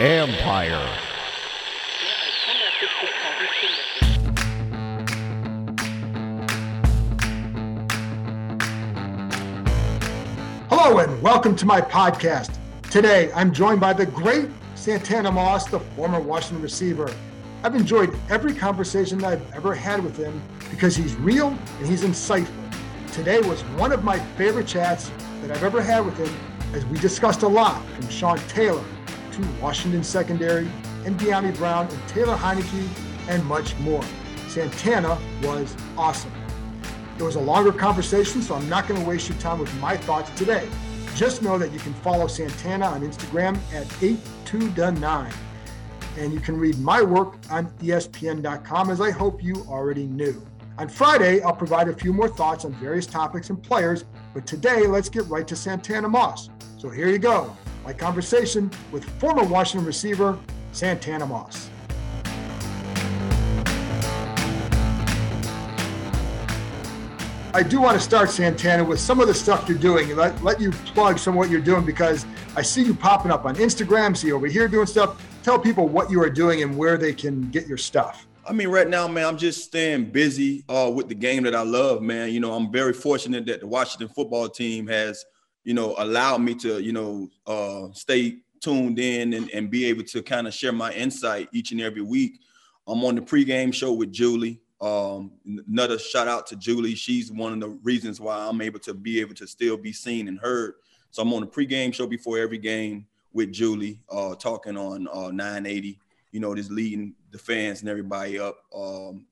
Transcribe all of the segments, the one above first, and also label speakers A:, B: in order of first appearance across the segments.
A: Empire.
B: Hello and welcome to my podcast. Today I'm joined by the great Santana Moss, the former Washington receiver. I've enjoyed every conversation that I've ever had with him because he's real and he's insightful. Today was one of my favorite chats that I've ever had with him as we discussed a lot from Sean Taylor to Washington Secondary and Dyami Brown and Taylor Heinicke and much more. Santana was awesome. It was a longer conversation, so I'm not going to waste your time with my thoughts today. Just know that you can follow Santana on Instagram at 82the9. And you can read my work on ESPN.com, as I hope you already knew. On Friday, I'll provide a few more thoughts on various topics and players, but today, let's get right to Santana Moss. So here you go my conversation with former Washington receiver Santana Moss. I do want to start, Santana, with some of the stuff you're doing. Let, let you plug some of what you're doing because I see you popping up on Instagram, see you over here doing stuff. Tell people what you are doing and where they can get your stuff.
C: I mean, right now, man, I'm just staying busy uh, with the game that I love, man. You know, I'm very fortunate that the Washington football team has, you know, allowed me to, you know, uh, stay tuned in and, and be able to kind of share my insight each and every week. I'm on the pregame show with Julie. Um, another shout out to Julie. She's one of the reasons why I'm able to be able to still be seen and heard. So I'm on the pregame show before every game with Julie, uh, talking on uh, 980. You know, just leading the fans and everybody up. Um,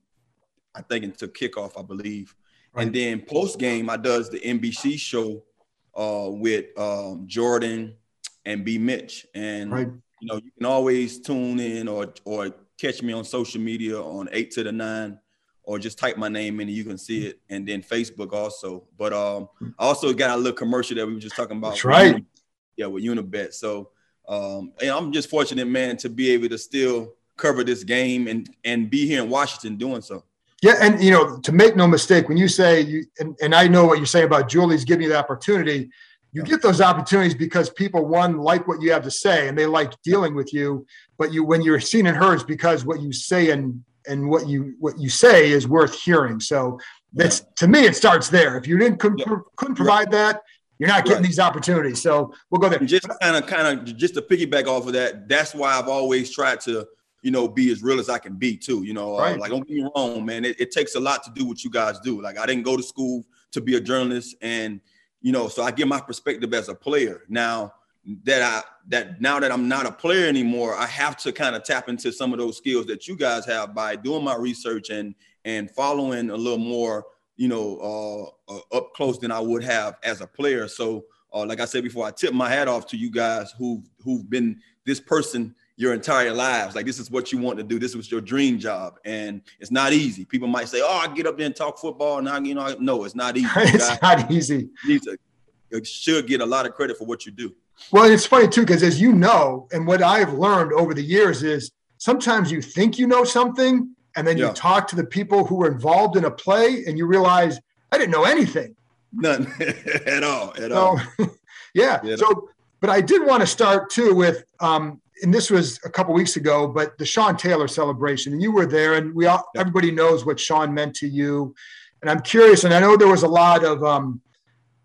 C: I think into kickoff, I believe. Right. And then post game, I does the NBC show uh, with um, Jordan and B Mitch. And right. you know, you can always tune in or or catch me on social media on eight to the nine or just type my name in and you can see it. And then Facebook also. But um, I also got a little commercial that we were just talking about.
B: That's right.
C: yeah, with Unibet. So um, and I'm just fortunate, man, to be able to still cover this game and and be here in Washington doing so.
B: Yeah, and you know, to make no mistake, when you say you and, and I know what you're saying about Julie's giving you the opportunity, you get those opportunities because people one like what you have to say and they like dealing with you. But you when you're seen and heard, it's because what you say and and what you what you say is worth hearing. So that's to me, it starts there. If you didn't couldn't, yeah. couldn't provide that, you're not getting right. these opportunities. So we'll go there.
C: just kind of kind of just to piggyback off of that. That's why I've always tried to you know be as real as I can be too. You know, uh, right. uh, like don't get me wrong, man. It, it takes a lot to do what you guys do. Like I didn't go to school to be a journalist, and you know, so I get my perspective as a player now that I that now that I'm not a player anymore, I have to kind of tap into some of those skills that you guys have by doing my research and and following a little more, you know, uh, uh, up close than I would have as a player. So, uh, like I said before, I tip my hat off to you guys who who've been this person your entire lives. Like this is what you want to do. This was your dream job, and it's not easy. People might say, "Oh, I get up there and talk football," and I, you know, no, it's not easy.
B: it's not easy.
C: You should get a lot of credit for what you do.
B: Well, it's funny too, because as you know, and what I've learned over the years is sometimes you think you know something, and then yeah. you talk to the people who were involved in a play, and you realize I didn't know anything.
C: None at all. At so, all.
B: yeah. yeah. So, but I did want to start too with, um, and this was a couple weeks ago, but the Sean Taylor celebration, and you were there, and we all yeah. everybody knows what Sean meant to you. And I'm curious, and I know there was a lot of um,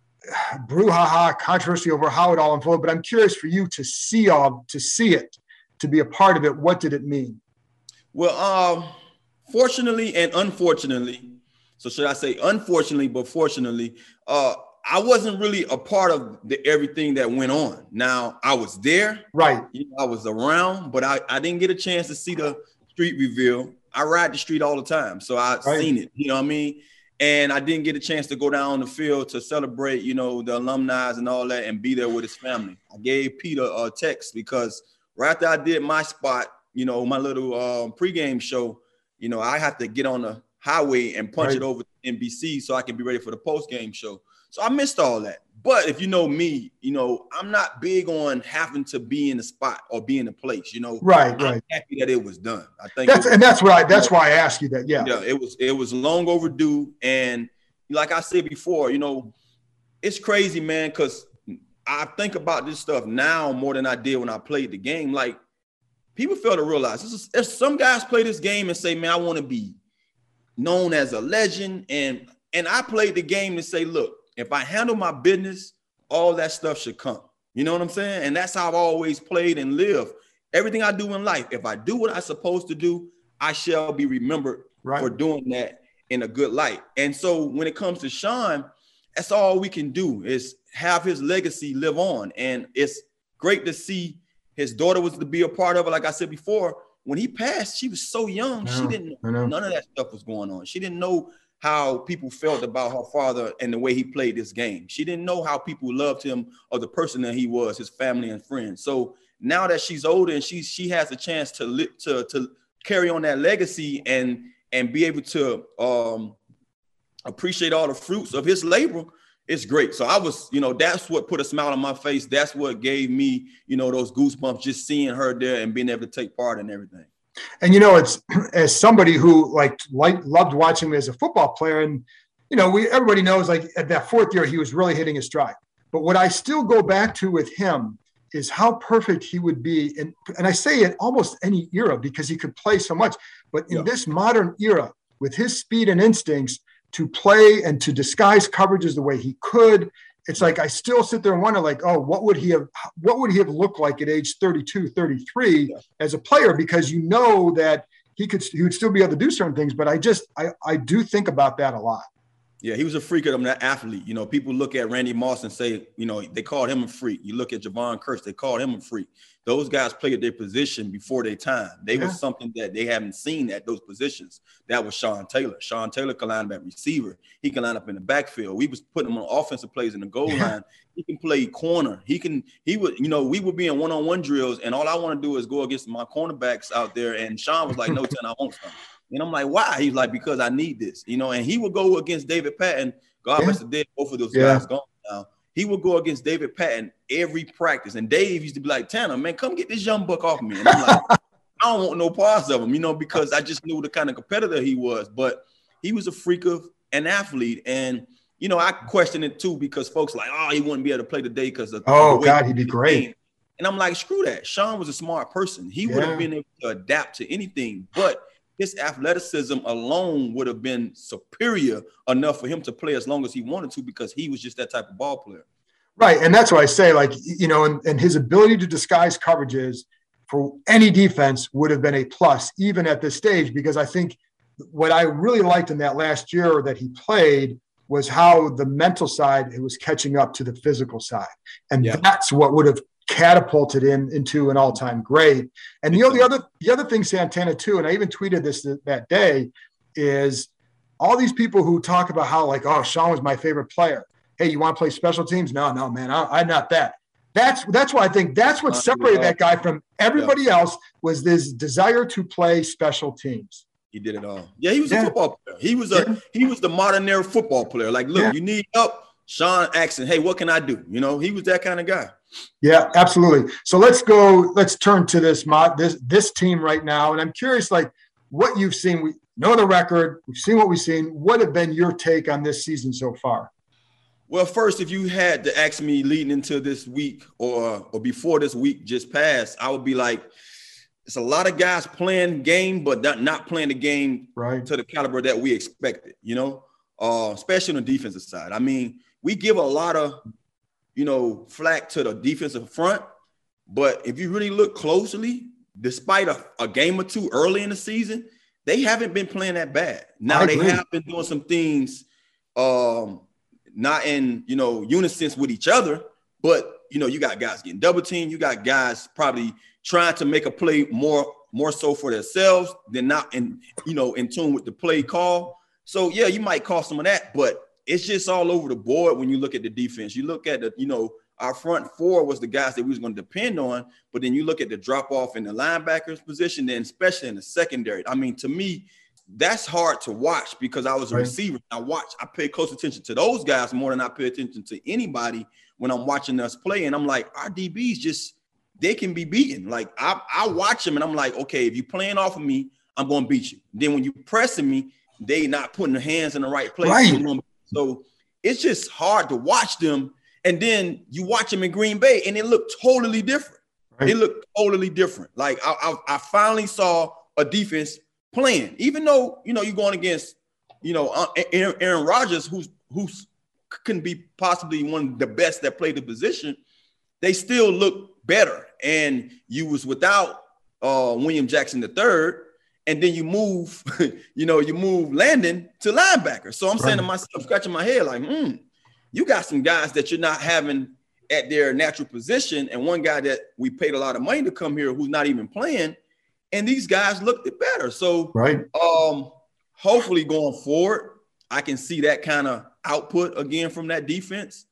B: brouhaha, controversy over how it all unfolded. But I'm curious for you to see all, to see it, to be a part of it. What did it mean?
C: Well, um, fortunately and unfortunately, so should I say unfortunately, but fortunately, uh, I wasn't really a part of the everything that went on. Now I was there,
B: right?
C: You know, I was around, but I, I didn't get a chance to see the street reveal. I ride the street all the time, so I've right. seen it. You know what I mean? and I didn't get a chance to go down the field to celebrate, you know, the alumni and all that, and be there with his family. I gave Peter a text because right after I did my spot, you know, my little um, pregame show, you know, I have to get on the highway and punch right. it over to NBC so I can be ready for the post game show. So I missed all that. But if you know me, you know, I'm not big on having to be in the spot or be in the place, you know.
B: Right,
C: I'm
B: right.
C: Happy that it was done. I think
B: that's and that's why that's why I asked you that. Yeah.
C: Yeah, it was it was long overdue. And like I said before, you know, it's crazy, man, because I think about this stuff now more than I did when I played the game. Like people fail to realize this is if some guys play this game and say, man, I want to be known as a legend. And and I played the game to say, look, if I handle my business, all that stuff should come. You know what I'm saying? And that's how I've always played and lived. Everything I do in life, if I do what I'm supposed to do, I shall be remembered right. for doing that in a good light. And so when it comes to Sean, that's all we can do is have his legacy live on. And it's great to see his daughter was to be a part of it. Like I said before, when he passed, she was so young. She didn't know none of that stuff was going on. She didn't know how people felt about her father and the way he played this game. She didn't know how people loved him or the person that he was, his family and friends. So now that she's older and she she has a chance to li- to to carry on that legacy and and be able to um, appreciate all the fruits of his labor it's great. So I was, you know, that's what put a smile on my face. That's what gave me, you know, those goosebumps just seeing her there and being able to take part in everything.
B: And you know, it's as somebody who like like loved watching me as a football player, and you know, we everybody knows like at that fourth year he was really hitting his stride. But what I still go back to with him is how perfect he would be, and and I say in almost any era because he could play so much. But in yeah. this modern era, with his speed and instincts, to play and to disguise coverages the way he could. It's like I still sit there and wonder, like, oh, what would he have what would he have looked like at age 32, 33 yeah. as a player? Because you know that he could he would still be able to do certain things. But I just I, I do think about that a lot.
C: Yeah, he was a freak of that athlete. You know, people look at Randy Moss and say, you know, they called him a freak. You look at Jevon Kearse, they called him a freak. Those guys played their position before their time. They yeah. were something that they haven't seen at those positions. That was Sean Taylor. Sean Taylor can line up at receiver. He can line up in the backfield. We was putting him on offensive plays in the goal yeah. line. He can play corner. He can, he would, you know, we would be in one-on-one drills, and all I want to do is go against my cornerbacks out there. And Sean was like, no, 10, I want something. And I'm like, why? He's like, because I need this, you know. And he would go against David Patten. God yeah. rest the dead, both of those yeah. guys gone now he would go against David Patten every practice. And Dave used to be like, Tanner, man, come get this young buck off me. And I'm like, I don't want no parts of him, you know, because I just knew the kind of competitor he was. But he was a freak of an athlete. And, you know, I question it too because folks like, oh, he wouldn't be able to play today because of
B: Oh, God, he'd be great.
C: And I'm like, screw that. Sean was a smart person. He yeah. would have been able to adapt to anything. But his athleticism alone would have been superior enough for him to play as long as he wanted to because he was just that type of ball player.
B: Right. And that's why I say, like, you know, and, and his ability to disguise coverages for any defense would have been a plus, even at this stage, because I think what I really liked in that last year that he played was how the mental side was catching up to the physical side. And yeah. that's what would have catapulted in into an all-time great. And you know the other the other thing Santana too, and I even tweeted this that day, is all these people who talk about how like oh Sean was my favorite player. Hey, you want to play special teams? No, no, man, I, am not that. That's that's why I think that's what separated that guy from everybody yeah. else was this desire to play special teams.
C: He did it all. Yeah, he was yeah. a football player. He was a yeah. he was the modern era football player. Like, look, you need help. Sean asking, hey, what can I do? You know, he was that kind of guy.
B: Yeah, absolutely. So let's go. Let's turn to this mod this this team right now, and I'm curious, like what you've seen. We know the record. We've seen what we've seen. What have been your take on this season so far?
C: Well, first, if you had to ask me leading into this week or or before this week just passed, I would be like, it's a lot of guys playing game, but not, not playing the game
B: right.
C: to the caliber that we expected. You know, uh, especially on the defensive side. I mean, we give a lot of you know, flack to the defensive front. But if you really look closely, despite a, a game or two early in the season, they haven't been playing that bad. Now they have been doing some things um not in you know unison with each other, but you know, you got guys getting double teamed, you got guys probably trying to make a play more more so for themselves than not in you know in tune with the play call. So yeah, you might call some of that, but it's just all over the board when you look at the defense. You look at the, you know, our front four was the guys that we was going to depend on, but then you look at the drop off in the linebackers position, then especially in the secondary. I mean, to me, that's hard to watch because I was a receiver. I watch, I pay close attention to those guys more than I pay attention to anybody when I'm watching us play. And I'm like, our DBs just they can be beaten. Like I, I watch them and I'm like, okay, if you're playing off of me, I'm gonna beat you. Then when you pressing me, they not putting their hands in the right place. Right. So it's just hard to watch them. And then you watch them in Green Bay and it looked totally different. Right. It looked totally different. Like I, I, I finally saw a defense playing, even though you know you're going against, you know, uh, Aaron, Aaron Rodgers, who's who's can be possibly one of the best that played the position. They still look better, and you was without uh, William Jackson the third, and then you move, you know, you move Landon to linebacker. So I'm right. saying to myself, scratching my head, like, hmm, you got some guys that you're not having at their natural position, and one guy that we paid a lot of money to come here who's not even playing and these guys looked better. So
B: right.
C: Um, hopefully going forward, I can see that kind of output again from that defense.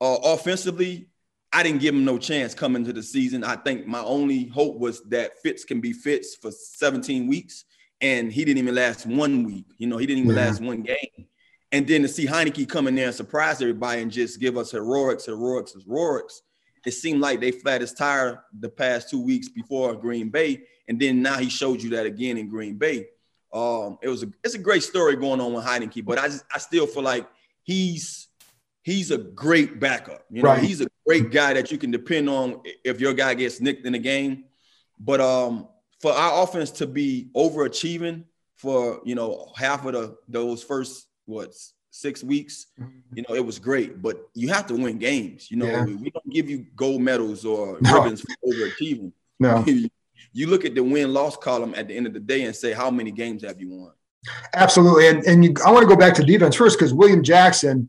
C: Uh, offensively, I didn't give him no chance coming to the season. I think my only hope was that Fitz can be Fitz for 17 weeks, and he didn't even last one week. You know, he didn't even yeah. last one game. And then to see Heinicke come in there and surprise everybody and just give us heroics, heroics, heroics, it seemed like they flat his tire the past two weeks before Green Bay and then now he showed you that again in Green Bay. Um, it was a it's a great story going on with Heinicke, but I just I still feel like he's he's a great backup. You know, right. he's a great guy that you can depend on if your guy gets nicked in the game. But um, for our offense to be overachieving for you know half of the those first what six weeks, mm-hmm. you know, it was great. But you have to win games. You know, yeah. we, don't give you gold medals or no. ribbons for overachieving.
B: No.
C: you look at the win loss column at the end of the day and say, how many games have you won?
B: Absolutely. And, and you, I want to go back to defense first because William Jackson,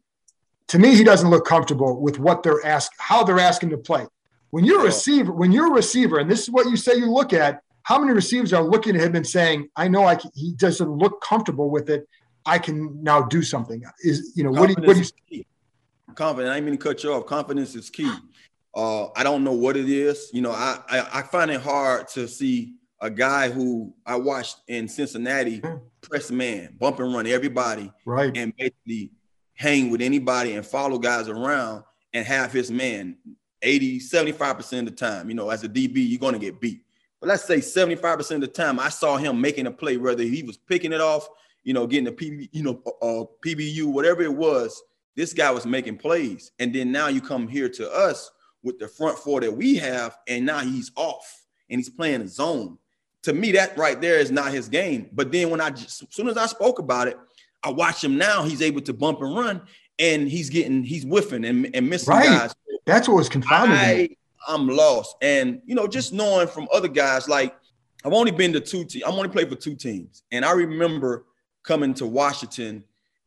B: to me, he doesn't look comfortable with what they're ask, how they're asking to play. When you're a receiver, when you're a receiver, and this is what you say you look at, how many receivers are looking at him and saying, "I know I can, he doesn't look comfortable with it. I can now do something." Is you know what do you, what do you?
C: Confidence. I didn't mean to cut you off. Confidence is key. Uh, I don't know what it is. You know, I, I, I find it hard to see a guy who I watched in Cincinnati press man, bump and run everybody,
B: right,
C: and basically hang with anybody and follow guys around and have his man 80, 75% of the time. You know, as a DB, you're going to get beat. But let's say 75% of the time, I saw him making a play, whether he was picking it off, you know, getting a PB, you know, uh, PBU, whatever it was. This guy was making plays, and then now you come here to us with the front four that we have, and now he's off and he's playing a zone. To me, that right there is not his game. But then when I as soon as I spoke about it, I watch him now. He's able to bump and run, and he's getting he's whiffing and, and missing right. guys.
B: That's what was confounding I, me.
C: I'm lost, and you know, just knowing from other guys, like I've only been to two teams. I'm only played for two teams, and I remember coming to Washington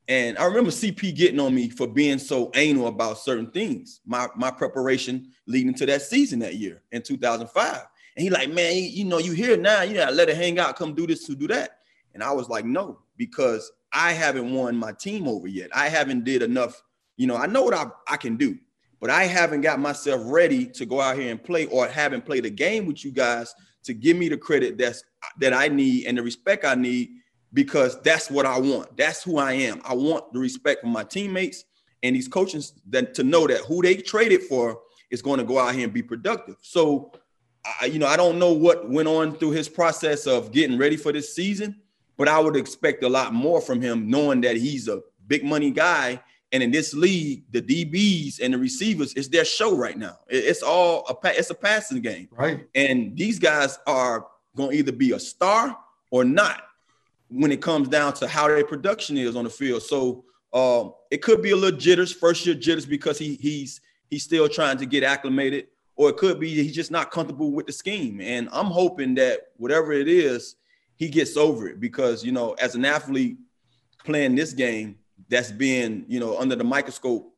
C: and I remember CP getting on me for being so anal about certain things, my, my preparation leading to that season that year in 2005. And he like, man, you know, you here now, you gotta let it hang out, come do this to do that. And I was like, no, because I haven't won my team over yet. I haven't did enough, you know, I know what I, I can do, but I haven't got myself ready to go out here and play or haven't played a game with you guys to give me the credit that's that I need and the respect I need because that's what I want. That's who I am. I want the respect from my teammates and these coaches that to know that who they traded for is going to go out here and be productive. So, I, you know, I don't know what went on through his process of getting ready for this season, but I would expect a lot more from him, knowing that he's a big money guy. And in this league, the DBs and the receivers, it's their show right now. It's all a it's a passing game,
B: right?
C: And these guys are going to either be a star or not when it comes down to how their production is on the field. So um, it could be a little jitters, first year jitters because he he's he's still trying to get acclimated, or it could be he's just not comfortable with the scheme. And I'm hoping that whatever it is, he gets over it because you know, as an athlete playing this game that's being you know under the microscope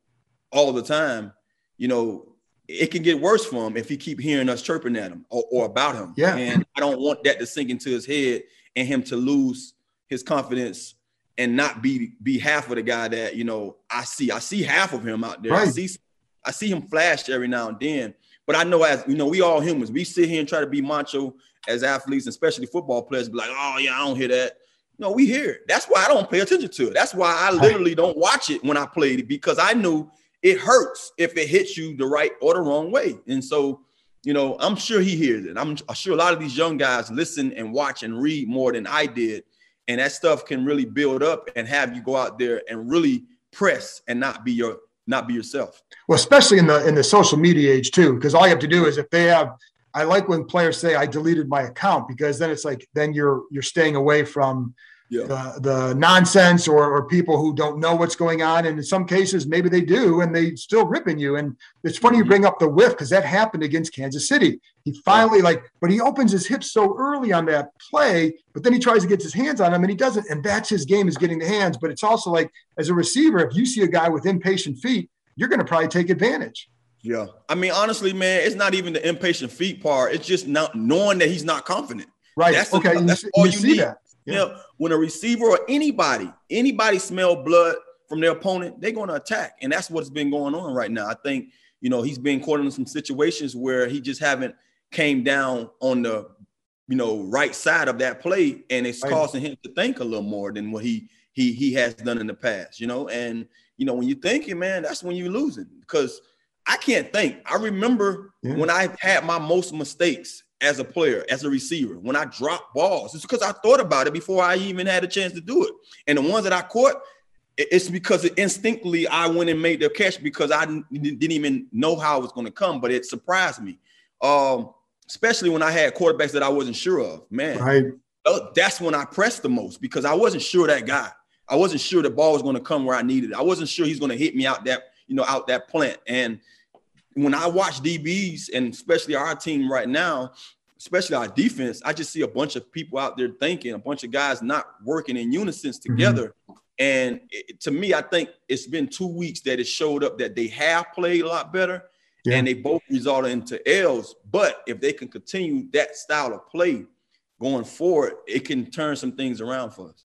C: all the time, you know, it can get worse for him if he keep hearing us chirping at him or, or about him.
B: Yeah.
C: And I don't want that to sink into his head and him to lose his confidence and not be be half of the guy that you know I see. I see half of him out there. Right. I see I see him flash every now and then. But I know as you know, we all humans. We sit here and try to be macho as athletes, and especially football players, be like, oh yeah, I don't hear that. No, we hear it. That's why I don't pay attention to it. That's why I literally don't watch it when I played it because I knew it hurts if it hits you the right or the wrong way. And so, you know, I'm sure he hears it. I'm sure a lot of these young guys listen and watch and read more than I did. And that stuff can really build up and have you go out there and really press and not be your not be yourself.
B: Well, especially in the in the social media age too, because all you have to do is if they have I like when players say I deleted my account because then it's like then you're you're staying away from yeah. the, the nonsense or, or people who don't know what's going on. And in some cases, maybe they do, and they still ripping you. And it's funny you mm-hmm. bring up the whiff because that happened against Kansas City. He finally like, but he opens his hips so early on that play, but then he tries to get his hands on him and he doesn't. And that's his game is getting the hands. But it's also like as a receiver, if you see a guy with impatient feet, you're going to probably take advantage.
C: Yeah. I mean, honestly, man, it's not even the impatient feet part. It's just not knowing that he's not confident.
B: Right. That's okay. The, that's you, all you, you need. That.
C: Yeah. You know, when a receiver or anybody, anybody smell blood from their opponent, they're going to attack. And that's what's been going on right now. I think, you know, he's been caught in some situations where he just haven't came down on the, you know, right side of that play. And it's right. causing him to think a little more than what he he he has done in the past, you know. And, you know, when you're thinking, man, that's when you're losing because I can't think. I remember yeah. when I had my most mistakes as a player, as a receiver, when I dropped balls. It's because I thought about it before I even had a chance to do it. And the ones that I caught, it's because it instinctively I went and made the catch because I didn't even know how it was going to come, but it surprised me. Um, especially when I had quarterbacks that I wasn't sure of. Man, right. that's when I pressed the most because I wasn't sure that guy. I wasn't sure the ball was going to come where I needed it. I wasn't sure he's going to hit me out that, you know, out that plant. And when I watch DBs and especially our team right now, especially our defense, I just see a bunch of people out there thinking, a bunch of guys not working in unison mm-hmm. together. Mm-hmm. And it, to me, I think it's been two weeks that it showed up that they have played a lot better yeah. and they both resulted into L's. But if they can continue that style of play going forward, it can turn some things around for us.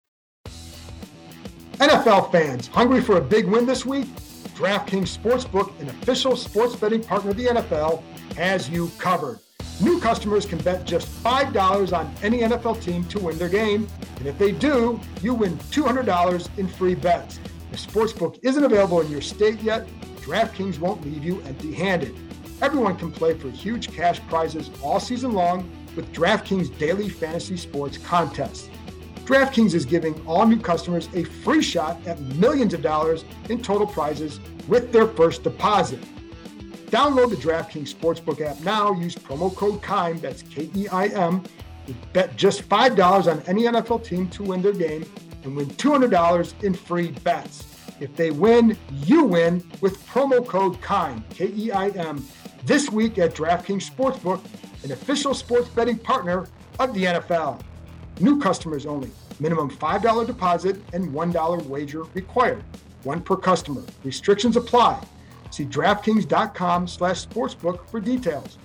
B: NFL fans, hungry for a big win this week? DraftKings Sportsbook, an official sports betting partner of the NFL, has you covered. New customers can bet just $5 on any NFL team to win their game. And if they do, you win $200 in free bets. If Sportsbook isn't available in your state yet, DraftKings won't leave you empty handed. Everyone can play for huge cash prizes all season long with DraftKings daily fantasy sports contests. DraftKings is giving all new customers a free shot at millions of dollars in total prizes with their first deposit. Download the DraftKings Sportsbook app now. Use promo code KEIM, that's K E I M. Bet just $5 on any NFL team to win their game and win $200 in free bets. If they win, you win with promo code KEIM, K E I M, this week at DraftKings Sportsbook, an official sports betting partner of the NFL. New customers only. Minimum $5 deposit and $1 wager required. One per customer. Restrictions apply. See DraftKings.com slash sportsbook for details.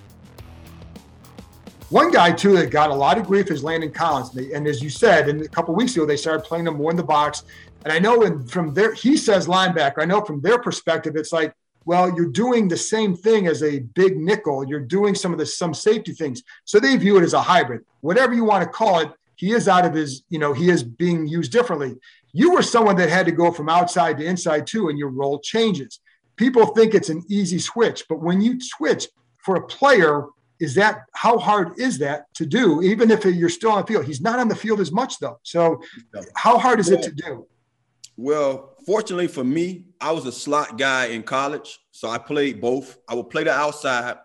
B: One guy, too, that got a lot of grief is Landon Collins. And as you said, and a couple weeks ago, they started playing him more in the box. And I know in, from their, he says linebacker. I know from their perspective, it's like, well, you're doing the same thing as a big nickel. You're doing some of the some safety things. So they view it as a hybrid. Whatever you want to call it, he is out of his, you know, he is being used differently. You were someone that had to go from outside to inside too, and your role changes. People think it's an easy switch, but when you switch for a player, is that how hard is that to do? Even if you're still on the field, he's not on the field as much though. So, how hard is it to do?
C: Well, fortunately for me, I was a slot guy in college, so I played both. I would play the outside,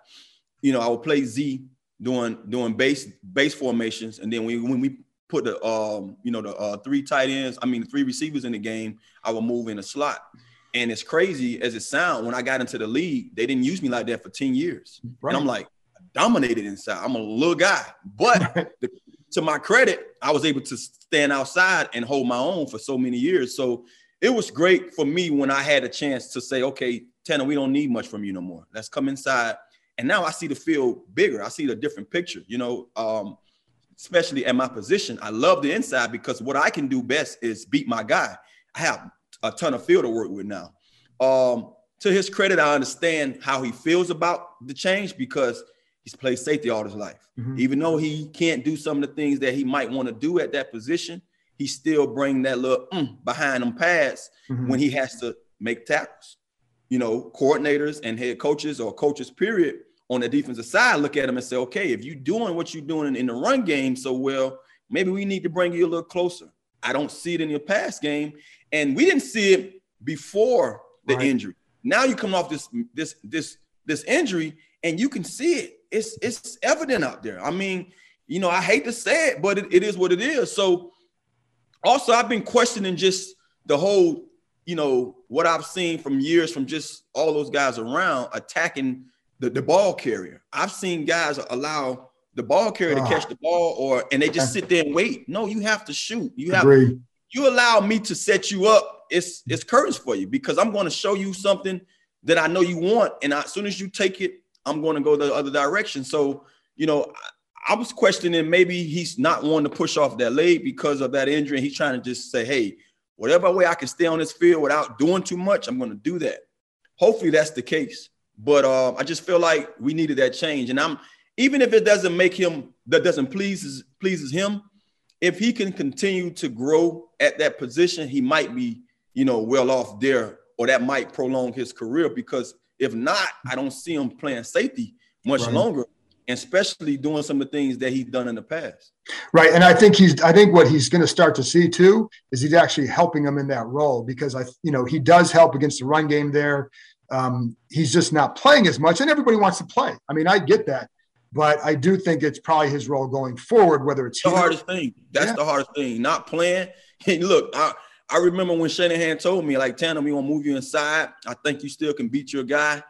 C: you know, I would play Z doing doing base base formations, and then when, when we put the um, you know, the uh, three tight ends, I mean, the three receivers in the game, I would move in a slot. And it's crazy as it sounds, when I got into the league, they didn't use me like that for 10 years. Right. And I'm like, dominated inside. I'm a little guy. But the, to my credit, I was able to stand outside and hold my own for so many years. So it was great for me when I had a chance to say, okay, Tanner, we don't need much from you no more. Let's come inside. And now I see the field bigger. I see the different picture, you know, um, especially at my position. I love the inside because what I can do best is beat my guy. I have a ton of field to work with now. Um, to his credit, I understand how he feels about the change because he's played safety all his life. Mm-hmm. Even though he can't do some of the things that he might want to do at that position, he still bring that little mm, behind them pads mm-hmm. when he has to make tackles. You know, coordinators and head coaches or coaches, period, on the defensive side look at him and say, okay, if you're doing what you're doing in the run game so well, maybe we need to bring you a little closer. I don't see it in your pass game. And we didn't see it before the right. injury. Now you come off this this this this injury and you can see it. It's it's evident out there. I mean, you know, I hate to say it, but it, it is what it is. So also I've been questioning just the whole, you know, what I've seen from years from just all those guys around attacking the, the ball carrier. I've seen guys allow the ball carrier to ah. catch the ball or and they just sit there and wait. No, you have to shoot. You have Agreed. you allow me to set you up. It's it's courage for you because I'm going to show you something that I know you want, and I, as soon as you take it, I'm going to go the other direction. So you know, I, I was questioning maybe he's not wanting to push off that leg because of that injury. And he's trying to just say, hey, whatever way I can stay on this field without doing too much, I'm going to do that. Hopefully that's the case. But uh, I just feel like we needed that change, and I'm even if it doesn't make him that doesn't pleases pleases him, if he can continue to grow at that position, he might be, you know, well off there, or that might prolong his career. Because if not, I don't see him playing safety much right. longer, especially doing some of the things that he's done in the past.
B: Right, and I think he's. I think what he's going to start to see too is he's actually helping him in that role because I, you know, he does help against the run game there. Um, he's just not playing as much, and everybody wants to play. I mean, I get that but I do think it's probably his role going forward, whether it's
C: the hardest thing. That's yeah. the hardest thing. Not playing. And look, I, I remember when Shanahan told me, like, Tanner, we want to move you inside. I think you still can beat your guy.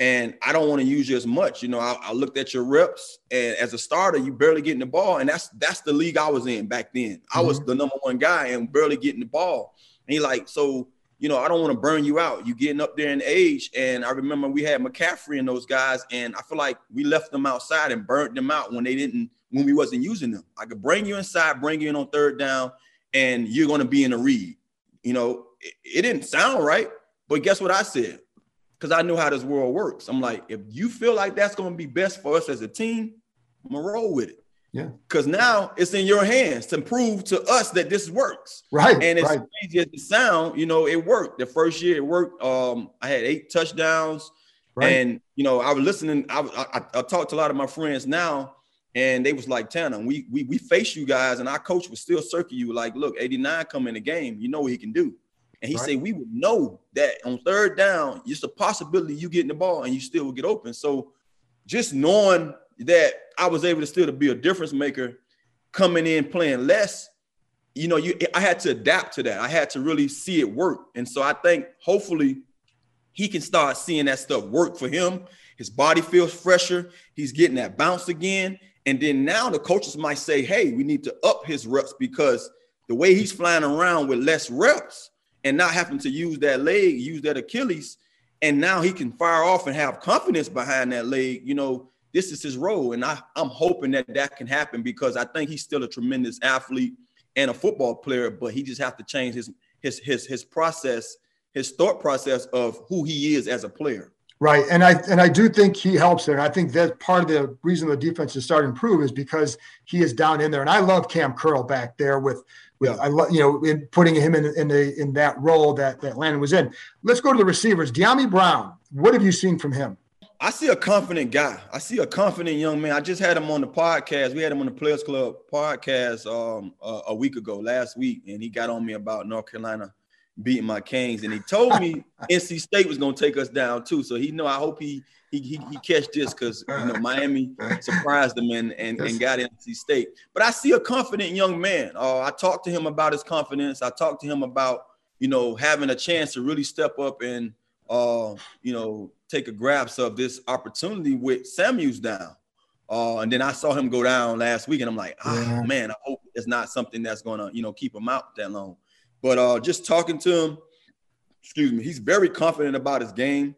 C: And I don't want to use you as much. You know, I, I, looked at your reps, and as a starter, you barely getting the ball. And that's that's the league I was in back then. Mm-hmm. I was mm-hmm. the number one guy and barely getting the ball. And he like, so you know, I don't want to burn you out. You getting up there in age. And I remember we had McCaffrey and those guys, and I feel like we left them outside and burnt them out when they didn't, when we wasn't using them. I could bring you inside, bring you in on third down, and you're going to be in a read. You know, it, it didn't sound right, but guess what I said? Because I knew how this world works. I'm like, if you feel like that's going to be best for us as a team, I'm gonna roll with it.
B: Yeah.
C: Because now it's in your hands to prove to us that this works.
B: Right.
C: And it's
B: right.
C: crazy as it sound, you know, it worked. The first year it worked. Um, I had eight touchdowns. Right. And you know, I was listening. I, I I talked to a lot of my friends now, and they was like, Tanner, we we we face you guys, and our coach would still circle you like, look, 89 come in the game, you know what he can do. And he right. said, we would know that on third down, it's a possibility you getting the ball and you still will get open. So just knowing that I was able to still to be a difference maker coming in playing less, you know, you I had to adapt to that. I had to really see it work. And so I think hopefully he can start seeing that stuff work for him. His body feels fresher. He's getting that bounce again. And then now the coaches might say, hey, we need to up his reps because the way he's flying around with less reps and not having to use that leg, use that Achilles, and now he can fire off and have confidence behind that leg, you know, this is his role. And I, I'm hoping that that can happen because I think he's still a tremendous athlete and a football player, but he just have to change his his his his process, his thought process of who he is as a player.
B: Right, and I and I do think he helps there. And I think that part of the reason the defense is starting to improve is because he is down in there. And I love Cam Curl back there with with yeah. I love you know in putting him in in the in that role that that Landon was in. Let's go to the receivers. Dyami Brown. What have you seen from him?
C: I see a confident guy. I see a confident young man. I just had him on the podcast. We had him on the Players Club podcast um, a, a week ago, last week, and he got on me about North Carolina beating my Canes, and he told me NC State was going to take us down too. So he know. I hope he he he, he catch this because you know Miami surprised him and and, and got NC State. But I see a confident young man. Uh, I talked to him about his confidence. I talked to him about you know having a chance to really step up and uh, you know take a grasp of this opportunity with Samuels down. Uh, and then I saw him go down last week, and I'm like, oh yeah. man, I hope it's not something that's gonna, you know, keep him out that long. But uh, just talking to him, excuse me, he's very confident about his game,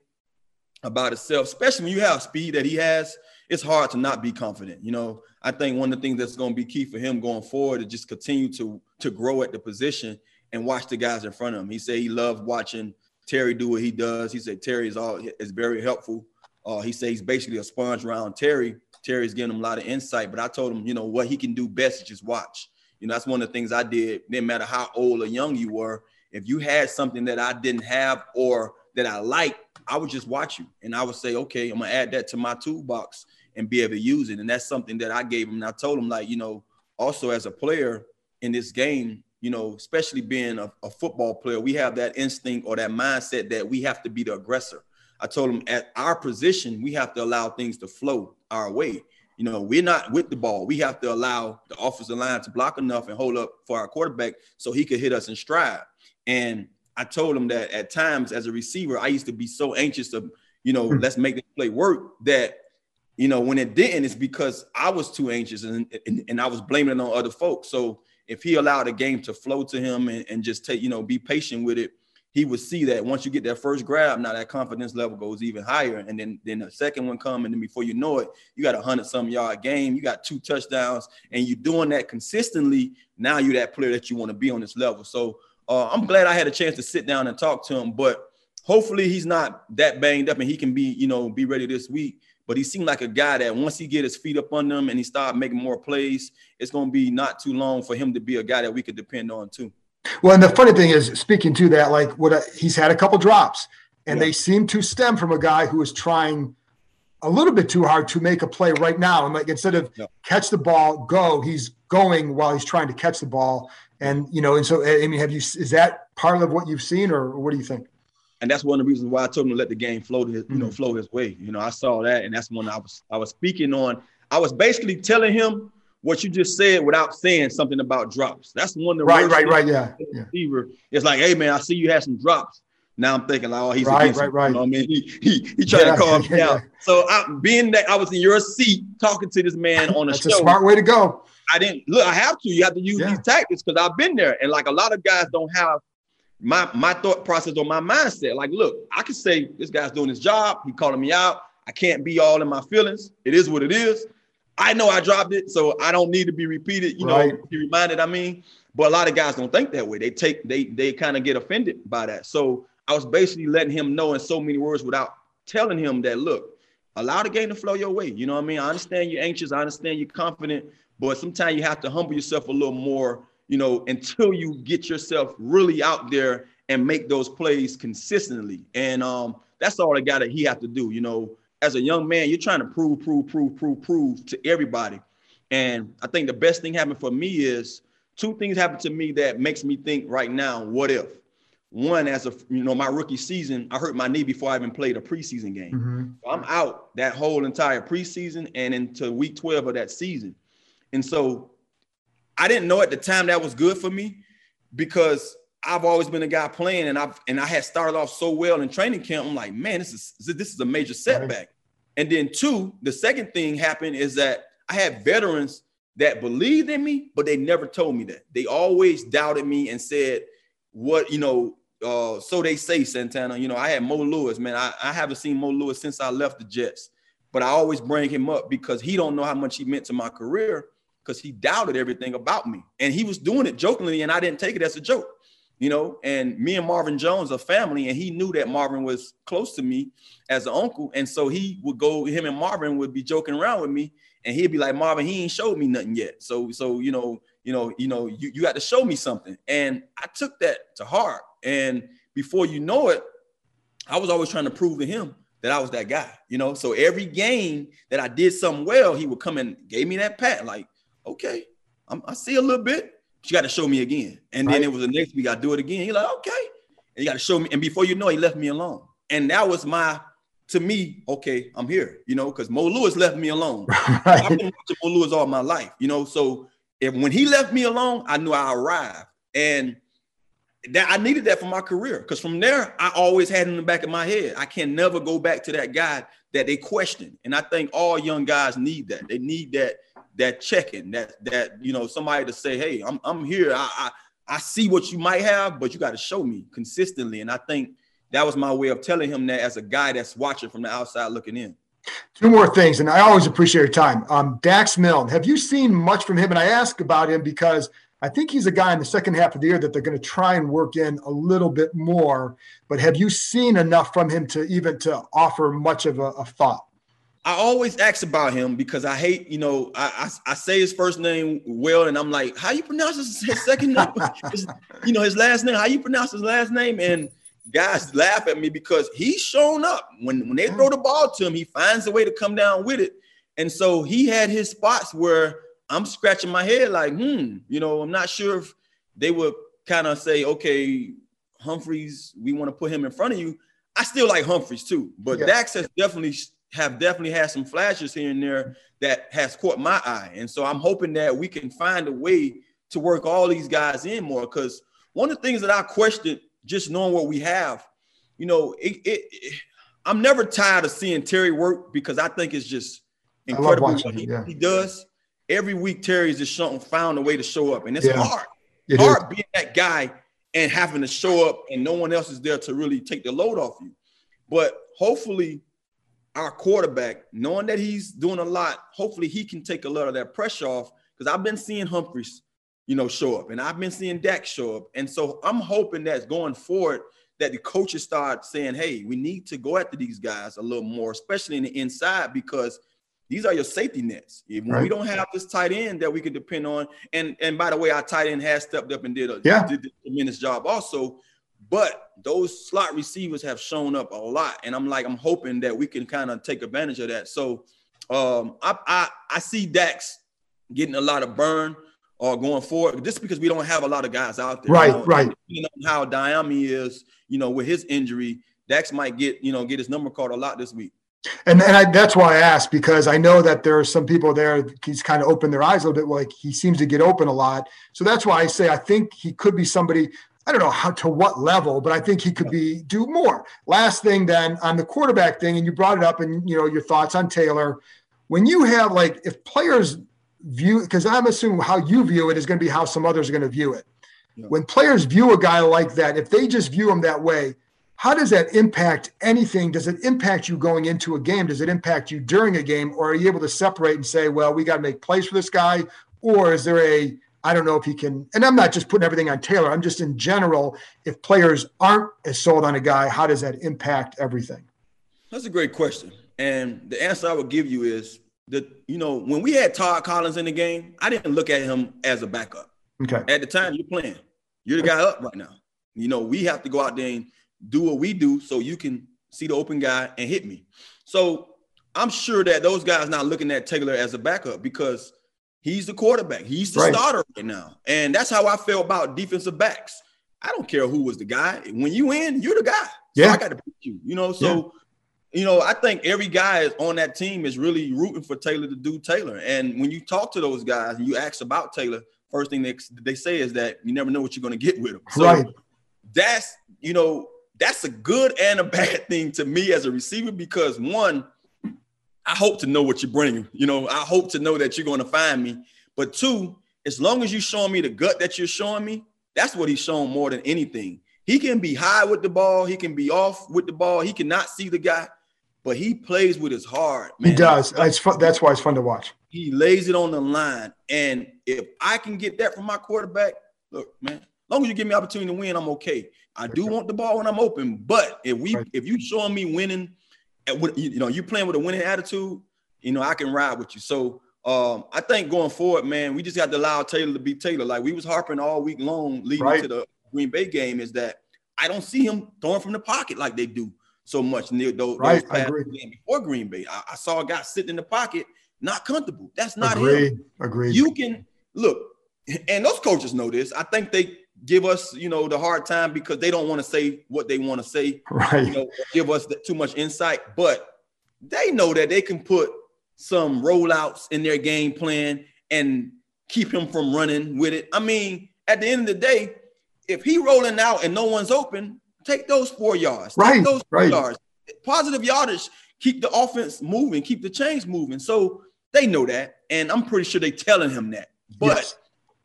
C: about himself, especially when you have speed that he has. It's hard to not be confident. You know, I think one of the things that's going to be key for him going forward is just continue to to grow at the position and watch the guys in front of him. He said he loved watching Terry do what he does. He said Terry is all is very helpful. Uh, he said he's basically a sponge around Terry. Terry's giving him a lot of insight, but I told him, you know, what he can do best is just watch. You know, that's one of the things I did. Didn't matter how old or young you were. If you had something that I didn't have or that I like, I would just watch you and I would say, okay, I'm gonna add that to my toolbox and be able to use it. And that's something that I gave him. And I told him, like, you know, also as a player in this game, you know, especially being a, a football player, we have that instinct or that mindset that we have to be the aggressor. I told him at our position, we have to allow things to flow our way. You know, we're not with the ball. We have to allow the offensive line to block enough and hold up for our quarterback so he could hit us in stride. And I told him that at times as a receiver, I used to be so anxious to, you know, hmm. let's make this play work that, you know, when it didn't, it's because I was too anxious and, and, and I was blaming it on other folks. So if he allowed the game to flow to him and, and just take, you know, be patient with it, he would see that once you get that first grab, now that confidence level goes even higher. And then then the second one come, and then before you know it, you got a hundred some yard game, you got two touchdowns, and you're doing that consistently. Now you're that player that you want to be on this level. So uh, I'm glad I had a chance to sit down and talk to him. But hopefully he's not that banged up and he can be, you know, be ready this week. But he seemed like a guy that once he get his feet up on them and he start making more plays, it's going to be not too long for him to be a guy that we could depend on too.
B: Well, and the funny thing is, speaking to that, like what a, he's had a couple drops, and yeah. they seem to stem from a guy who is trying a little bit too hard to make a play right now. And like instead of yeah. catch the ball, go, he's going while he's trying to catch the ball. And you know, and so I mean, have you is that part of what you've seen, or what do you think?
C: And that's one of the reasons why I told him to let the game flow his, you know, mm-hmm. flow his way. You know, I saw that, and that's when I was I was speaking on. I was basically telling him what you just said without saying something about drops. That's one of the
B: right, right, right, yeah.
C: Receiver. It's like, hey man, I see you had some drops. Now I'm thinking, like, oh, he's
B: right, right, right.
C: You know I mean, he he, he tried yeah, to calm me yeah, out. So I, being that I was in your seat talking to this man on a
B: That's
C: show,
B: a smart way to go.
C: I didn't look. I have to. You have to use these tactics because I've been there, and like a lot of guys don't have my my thought process or my mindset. Like, look, I can say this guy's doing his job. He calling me out. I can't be all in my feelings. It is what it is. I know I dropped it, so I don't need to be repeated, you right. know, be reminded. I mean, but a lot of guys don't think that way. They take they they kind of get offended by that. So I was basically letting him know in so many words without telling him that look, allow the game to flow your way. You know what I mean? I understand you're anxious, I understand you're confident, but sometimes you have to humble yourself a little more, you know, until you get yourself really out there and make those plays consistently. And um, that's all the guy that he have to do, you know as a young man, you're trying to prove, prove, prove, prove, prove to everybody. And I think the best thing happened for me is two things happened to me that makes me think right now, what if? One, as a you know, my rookie season, I hurt my knee before I even played a preseason game. Mm-hmm. I'm out that whole entire preseason and into week 12 of that season. And so I didn't know at the time that was good for me because I've always been a guy playing, and I've and I had started off so well in training camp. I'm like, man, this is this is a major setback. Right. And then two, the second thing happened is that I had veterans that believed in me, but they never told me that. They always doubted me and said, "What you know." Uh, so they say Santana. You know, I had Mo Lewis, man. I, I haven't seen Mo Lewis since I left the Jets, but I always bring him up because he don't know how much he meant to my career because he doubted everything about me, and he was doing it jokingly, and I didn't take it as a joke you know, and me and Marvin Jones are family, and he knew that Marvin was close to me as an uncle, and so he would go. Him and Marvin would be joking around with me, and he'd be like, "Marvin, he ain't showed me nothing yet." So, so you know, you know, you know, you you got to show me something, and I took that to heart. And before you know it, I was always trying to prove to him that I was that guy, you know. So every game that I did something well, he would come and gave me that pat, like, okay, I'm, I see a little bit you got to show me again. And then right. it was the next week, I do it again. He's like, okay. And you got to show me. And before you know, he left me alone. And that was my to me, okay, I'm here, you know, because Mo Lewis left me alone. right. I've been watching Mo Lewis all my life, you know. So if when he left me alone, I knew I arrived. And that I needed that for my career. Because from there, I always had in the back of my head, I can never go back to that guy that they question. And I think all young guys need that. They need that that checking, that that you know, somebody to say, hey, I'm I'm here. I I, I see what you might have, but you got to show me consistently. And I think that was my way of telling him that as a guy that's watching from the outside looking in.
B: Two more things, and I always appreciate your time. Um, Dax Milne, have you seen much from him? And I ask about him because I think he's a guy in the second half of the year that they're going to try and work in a little bit more. But have you seen enough from him to even to offer much of a, a thought?
C: I always ask about him because I hate, you know, I, I, I say his first name well, and I'm like, how you pronounce his, his second name? his, you know, his last name. How you pronounce his last name? And guys laugh at me because he's shown up when when they throw the ball to him, he finds a way to come down with it. And so he had his spots where I'm scratching my head like, hmm, you know, I'm not sure if they would kind of say, okay, Humphries, we want to put him in front of you. I still like Humphries too, but yeah. Dax has definitely have definitely had some flashes here and there that has caught my eye. And so I'm hoping that we can find a way to work all these guys in more. Because one of the things that I questioned just knowing what we have, you know, it, it, it, I'm never tired of seeing Terry work because I think it's just incredible what he, yeah. he, does. Every week, Terry's just shown, found a way to show up, and it's yeah. hard. It hard is. being that guy and having to show up, and no one else is there to really take the load off you. But hopefully, our quarterback, knowing that he's doing a lot, hopefully he can take a lot of that pressure off. Because I've been seeing Humphries you know, show up. And I've been seeing Dak show up. And so I'm hoping that going forward, that the coaches start saying, hey, we need to go after these guys a little more, especially in the inside, because these are your safety nets. When right. we don't have this tight end that we can depend on, and and by the way, our tight end has stepped up and did a, yeah. did a tremendous job also. But those slot receivers have shown up a lot, and I'm like, I'm hoping that we can kind of take advantage of that. So um, I, I I see Dax getting a lot of burn or going forward, just because we don't have a lot of guys out there.
B: Right, you know, right.
C: You know how Dyami is, you know, with his injury, Dax might get, you know, get his number called a lot this week.
B: And, and I, that's why I asked because I know that there are some people there. He's kind of opened their eyes a little bit. Like he seems to get open a lot, so that's why I say I think he could be somebody. I don't know how to what level, but I think he could be do more. Last thing then on the quarterback thing, and you brought it up, and you know your thoughts on Taylor. When you have like if players view because I'm assuming how you view it is going to be how some others are going to view it. Yeah. When players view a guy like that, if they just view him that way, how does that impact anything? Does it impact you going into a game? Does it impact you during a game? Or are you able to separate and say, well, we got to make plays for this guy? Or is there a, I don't know if he can, and I'm not just putting everything on Taylor, I'm just in general, if players aren't as sold on a guy, how does that impact everything?
C: That's a great question. And the answer I would give you is that, you know when we had Todd Collins in the game, I didn't look at him as a backup.
B: Okay.
C: At the time, you're playing. You're the guy up right now. You know we have to go out there and do what we do so you can see the open guy and hit me. So I'm sure that those guys not looking at Taylor as a backup because he's the quarterback. He's the right. starter right now, and that's how I feel about defensive backs. I don't care who was the guy. When you in, you're the guy. So yeah. I got to beat you. You know, so you know, I think every guy on that team is really rooting for Taylor to do Taylor. And when you talk to those guys and you ask about Taylor, first thing they, they say is that you never know what you're going to get with him. So right. that's, you know, that's a good and a bad thing to me as a receiver because one, I hope to know what you're bringing. You know, I hope to know that you're going to find me. But two, as long as you're showing me the gut that you're showing me, that's what he's showing more than anything. He can be high with the ball. He can be off with the ball. He cannot see the guy but he plays with his heart.
B: Man. He does. It's fun. That's why it's fun to watch.
C: He lays it on the line, and if I can get that from my quarterback, look, man. As long as you give me opportunity to win, I'm okay. I do want the ball when I'm open, but if we, if you showing me winning, and you know, you playing with a winning attitude, you know, I can ride with you. So um, I think going forward, man, we just got to allow Taylor to be Taylor. Like we was harping all week long leading right. to the Green Bay game, is that I don't see him throwing from the pocket like they do so much near those, right, those past before Green Bay. I, I, saw a guy sitting in the pocket, not comfortable. That's not
B: Agreed.
C: him.
B: Agreed.
C: You can look, and those coaches know this. I think they give us, you know, the hard time because they don't want to say what they want to say,
B: right?
C: You know, give us the, too much insight, but they know that they can put some rollouts in their game plan and keep him from running with it. I mean, at the end of the day, if he rolling out and no one's open, take those four yards.
B: Right.
C: Take those
B: right.
C: yards. Positive yardage, keep the offense moving, keep the chains moving. So they know that, and I'm pretty sure they telling him that. But yes.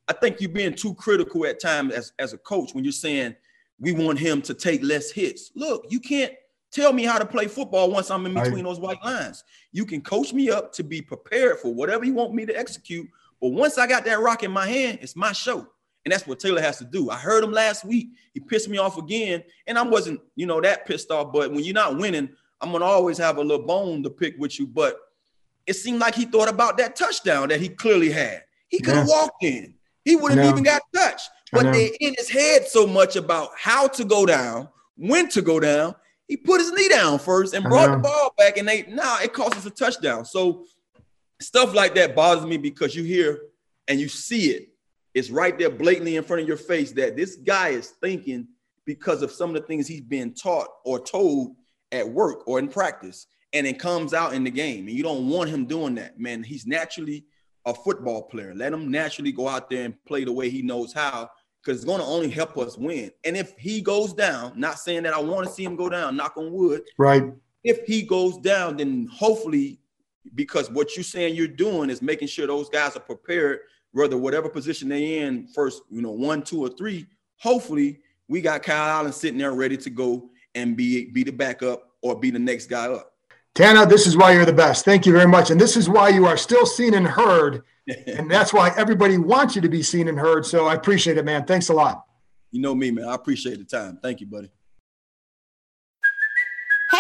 C: I think you're being too critical at times as, as a coach when you're saying we want him to take less hits. Look, you can't tell me how to play football once I'm in between those white lines. You can coach me up to be prepared for whatever you want me to execute. But once I got that rock in my hand, it's my show. And that's what Taylor has to do. I heard him last week. He pissed me off again. And I wasn't, you know, that pissed off. But when you're not winning, I'm gonna always have a little bone to pick with you. But it seemed like he thought about that touchdown that he clearly had. He could have walked in. He wouldn't even got touched. But they're in his head so much about how to go down, when to go down. He put his knee down first and brought the ball back, and they now nah, it cost us a touchdown. So stuff like that bothers me because you hear and you see it. It's right there blatantly in front of your face that this guy is thinking because of some of the things he's been taught or told at work or in practice, and it comes out in the game. And you don't want him doing that, man. He's naturally a football player. Let him naturally go out there and play the way he knows how, because it's going to only help us win. And if he goes down, not saying that I want to see him go down, knock on wood.
B: Right.
C: If he goes down, then hopefully, because what you're saying you're doing is making sure those guys are prepared, whether whatever position they in, first, you know, one, two, or three. Hopefully, we got Kyle Allen sitting there ready to go and be be the backup or be the next guy up.
B: Tana, this is why you're the best. Thank you very much. And this is why you are still seen and heard. and that's why everybody wants you to be seen and heard. So I appreciate it, man. Thanks a lot.
C: You know me, man. I appreciate the time. Thank you, buddy.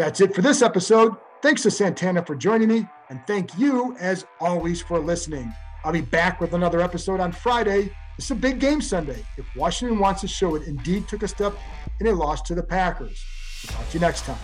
B: That's it for this episode. Thanks to Santana for joining me, and thank you, as always, for listening. I'll be back with another episode on Friday. It's a big game Sunday. If Washington wants to show it indeed took a step in a loss to the Packers. Talk to you next time.